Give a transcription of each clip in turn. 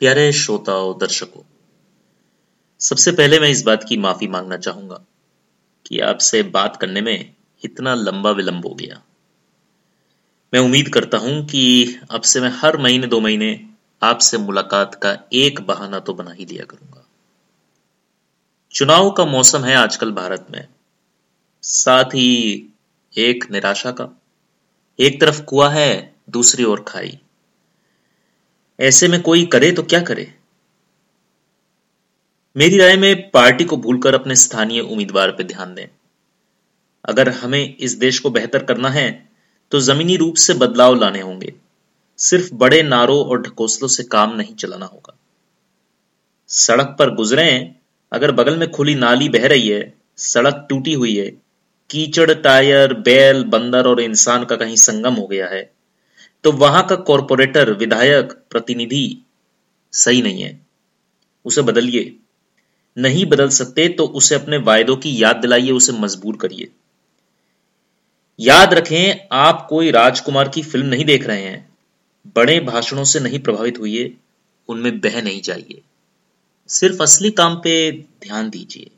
प्यारे श्रोताओं दर्शकों, सबसे पहले मैं इस बात की माफ़ी मांगना चाहूँगा कि आपसे बात करने में इतना लंबा विलंब हो गया। मैं उम्मीद करता हूँ कि अब से मैं हर महीने दो महीने आपसे मुलाकात का एक बहाना तो बना ही दिया करूँगा। चुनाव का मौसम है आजकल भारत में। साथ ही एक निराशा का, एक तरफ़ कुआ है, दूसरी ओर खाई। ऐसे में कोई करे तो क्या करे? मेरी राय में पार्टी को भूलकर अपने स्थानीय उम्मीदवार पर ध्यान दें। अगर हमें इस देश को बेहतर करना है तो जमीनी रूप से बदलाव लाने होंगे। सिर्फ़ बड़े नारों और ढकोसलों से काम नहीं चलाना होगा। सड़क पर गुजरे, अगर बगल में खुली नाली बह रही है, सड़क टूटी हुई है, कीचड़, टायर, बैल, बंदर और इंसान का कहीं संगम हो गया है तो वहाँ का कॉरपोरेटर विधायक, प्रतिनिधि सही नहीं है। उसे बदलिए। नहीं बदल सकते तो उसे अपने वायदों की याद दिलाइए, उसे मजबूर करिए। याद रखें, आप कोई राजकुमार की फ़िल्म नहीं देख रहे हैं। बड़े भाषणों से नहीं प्रभावित हुई उनमें बह नहीं जाइए। सिर्फ़ असली काम पे ध्यान दीजिए।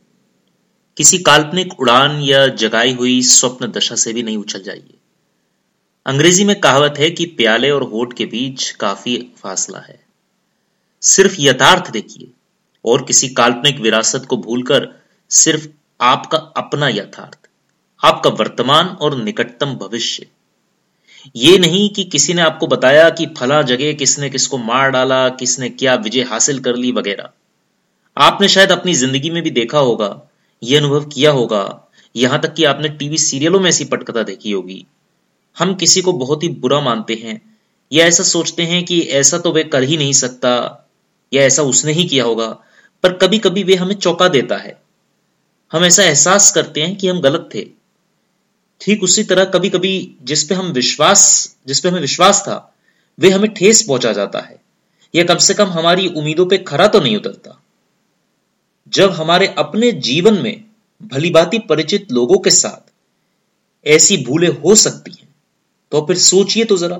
किसी काल्पनिक उड़ान या जगाई हुई स्वप्न दशा से भी नहीं उछल जाइए। अंग्रेज़ी में कहावत है कि प्याले और होठ के बीच काफ़ी फासला है। सिर्फ़ यथार्थ देखिए, और किसी काल्पनिक विरासत को भूलकर सिर्फ़ आपका अपना यथार्थ, आपका वर्तमान और निकटतम भविष्य। ये नहीं कि किसी ने आपको बताया कि फला जगह किसने किसको मार डाला, किसने क्या विजय हासिल कर ली वगैरह। आपने शायद अपनी ज़िंदगी में भी देखा होगा, ये अनुभव किया होगा, यहाँ तक कि आपने टीवी सीरियलों में ऐसी पटकथा देखी होगी। हम किसी को बहुत ही बुरा मानते हैं, या ऐसा सोचते हैं कि ऐसा तो वे कर ही नहीं सकता, या ऐसा उसने ही किया होगा, पर कभी कभी वे हमें चौंका देता है। हम ऐसा एहसास करते हैं कि हम गलत थे। ठीक उसी तरह कभी कभी जिस पे हम विश्वास, जिस पे हमें विश्वास था, वे हमें ठेस पहुँचा जाता है, या कम से कम हमारी उम्मीदों पे खरा तो नहीं उतरता। जब हमारे अपने जीवन में भली भांति परिचित लोगों के साथ ऐसी भूलें हो सकती हैं तो फिर सोचिए तो जरा,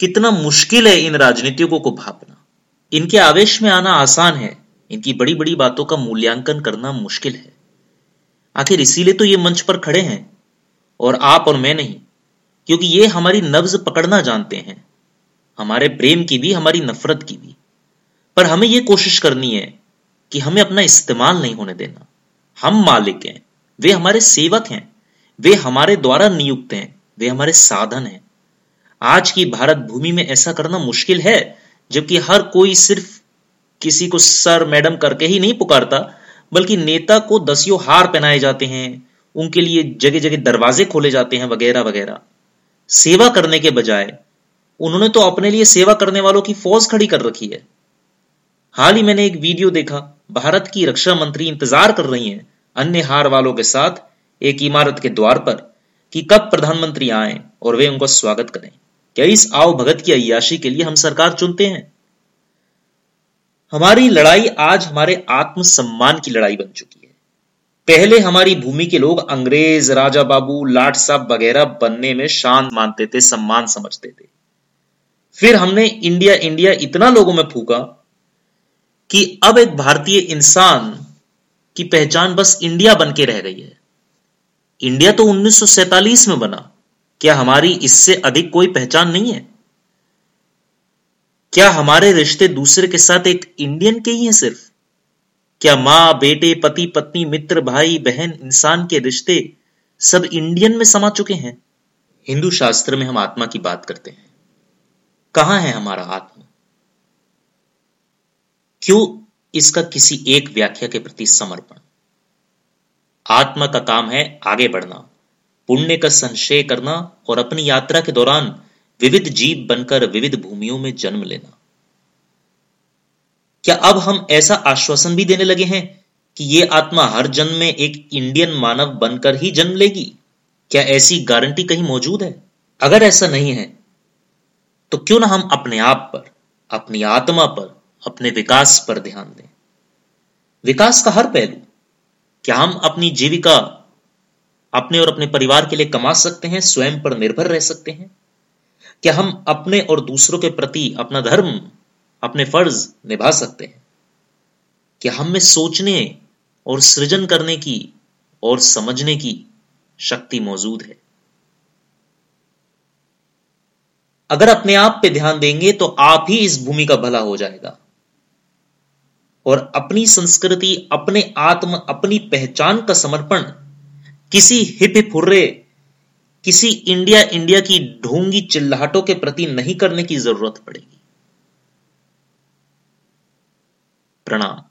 कितना मुश्किल है इन राजनीतिकों को भापना। इनके आवेश में आना आसान है, इनकी बड़ी बड़ी बातों का मूल्यांकन करना मुश्किल है। आखिर इसीलिए तो ये मंच पर खड़े हैं, और आप और मैं नहीं, क्योंकि ये हमारी नब्ज पकड़ना जानते हैं। हमारे प्रेम की भी, हमारी नफरत की भी। पर हमें यह कोशिश करनी है कि हमें अपना इस्तेमाल नहीं होने देना। हम मालिक हैं, वे हमारे सेवक हैं, वे हमारे द्वारा नियुक्त हैं। वे हमारे साधन हैं। आज की भारत भूमि में ऐसा करना मुश्किल है, जबकि हर कोई सिर्फ़ किसी को सर मैडम करके ही नहीं पुकारता, बल्कि नेता को दसियों हार पहनाए जाते हैं, उनके लिए जगह जगह दरवाजे खोले जाते हैं वगैरह वगैरह। सेवा करने के बजाय, उन्होंने तो अपने लिए सेवा करने वालों की फौज खड़ी कर रखी है। हाल ही मैंने एक वीडियो देखा, भारत की रक्षा मंत्री इंतज़ार कर रही हैं, अन्य हार वालों के साथ एक इमारत के द्वार पर। कि कब प्रधानमंत्री आए और वे उनका स्वागत करें। क्या इस आओ भगत की अयाशी के लिए हम सरकार चुनते हैं? हमारी लड़ाई आज हमारे आत्मसम्मान की लड़ाई बन चुकी है। पहले हमारी भूमि के लोग अंग्रेज़, राजा बाबू, लाट साहब वगैरह बनने में शान मानते थे, सम्मान समझते थे। फिर हमने इंडिया इंडिया इतना लोगों में फूका कि अब एक भारतीय इंसान की पहचान बस इंडिया बन के रह गई है। इंडिया तो 1947 में बना। क्या हमारी इससे अधिक कोई पहचान नहीं है? क्या हमारे रिश्ते दूसरे के साथ एक इंडियन के ही हैं सिर्फ़? क्या माँ, बेटे, पति, पत्नी, मित्र, भाई, बहन, इंसान के रिश्ते सब इंडियन में समा चुके हैं? हिंदू शास्त्र में हम आत्मा की बात करते हैं। कहाँ है हमारा आत्मा? क्यों इसका किसी एक व्याख्या के प्रति समर्पण? आत्मा का काम है आगे बढ़ना। पुण्य का संशय करना और अपनी यात्रा के दौरान विविध जीव बनकर विविध भूमियों में जन्म लेना। क्या अब हम ऐसा आश्वासन भी देने लगे हैं कि ये आत्मा हर जन्म में एक इंडियन मानव बनकर ही जन्म लेगी? क्या ऐसी गारंटी कहीं मौजूद है? अगर ऐसा नहीं है तो क्यों ना हम अपने आप पर, अपनी आत्मा पर, अपने विकास पर ध्यान दें? विकास का हर पहलू क्या हम अपनी जीविका अपने और अपने परिवार के लिए कमा सकते हैं, स्वयं पर निर्भर रह सकते हैं? क्या हम अपने और दूसरों के प्रति अपना धर्म, अपने फ़र्ज़ निभा सकते हैं? क्या हम में सोचने और सृजन करने की और समझने की शक्ति मौजूद है? अगर अपने आप पे ध्यान देंगे तो आप ही इस भूमि का भला हो जाएगा। और अपनी संस्कृति, अपने आत्म, अपनी पहचान का समर्पण किसी हिप फुर्रे किसी इंडिया इंडिया की ढोंगी चिल्लाहटों के प्रति नहीं करने की ज़रूरत पड़ेगी। प्रणाम।